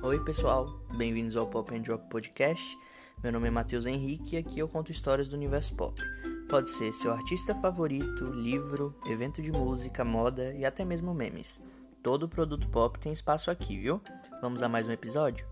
Oi, pessoal, bem-vindos ao Pop and Drop Podcast. Meu nome é Matheus Henrique e aqui eu conto histórias do universo pop. Pode ser seu artista favorito, livro, evento de música, moda e até mesmo memes. Todo produto pop tem espaço aqui, viu? Vamos a mais um episódio?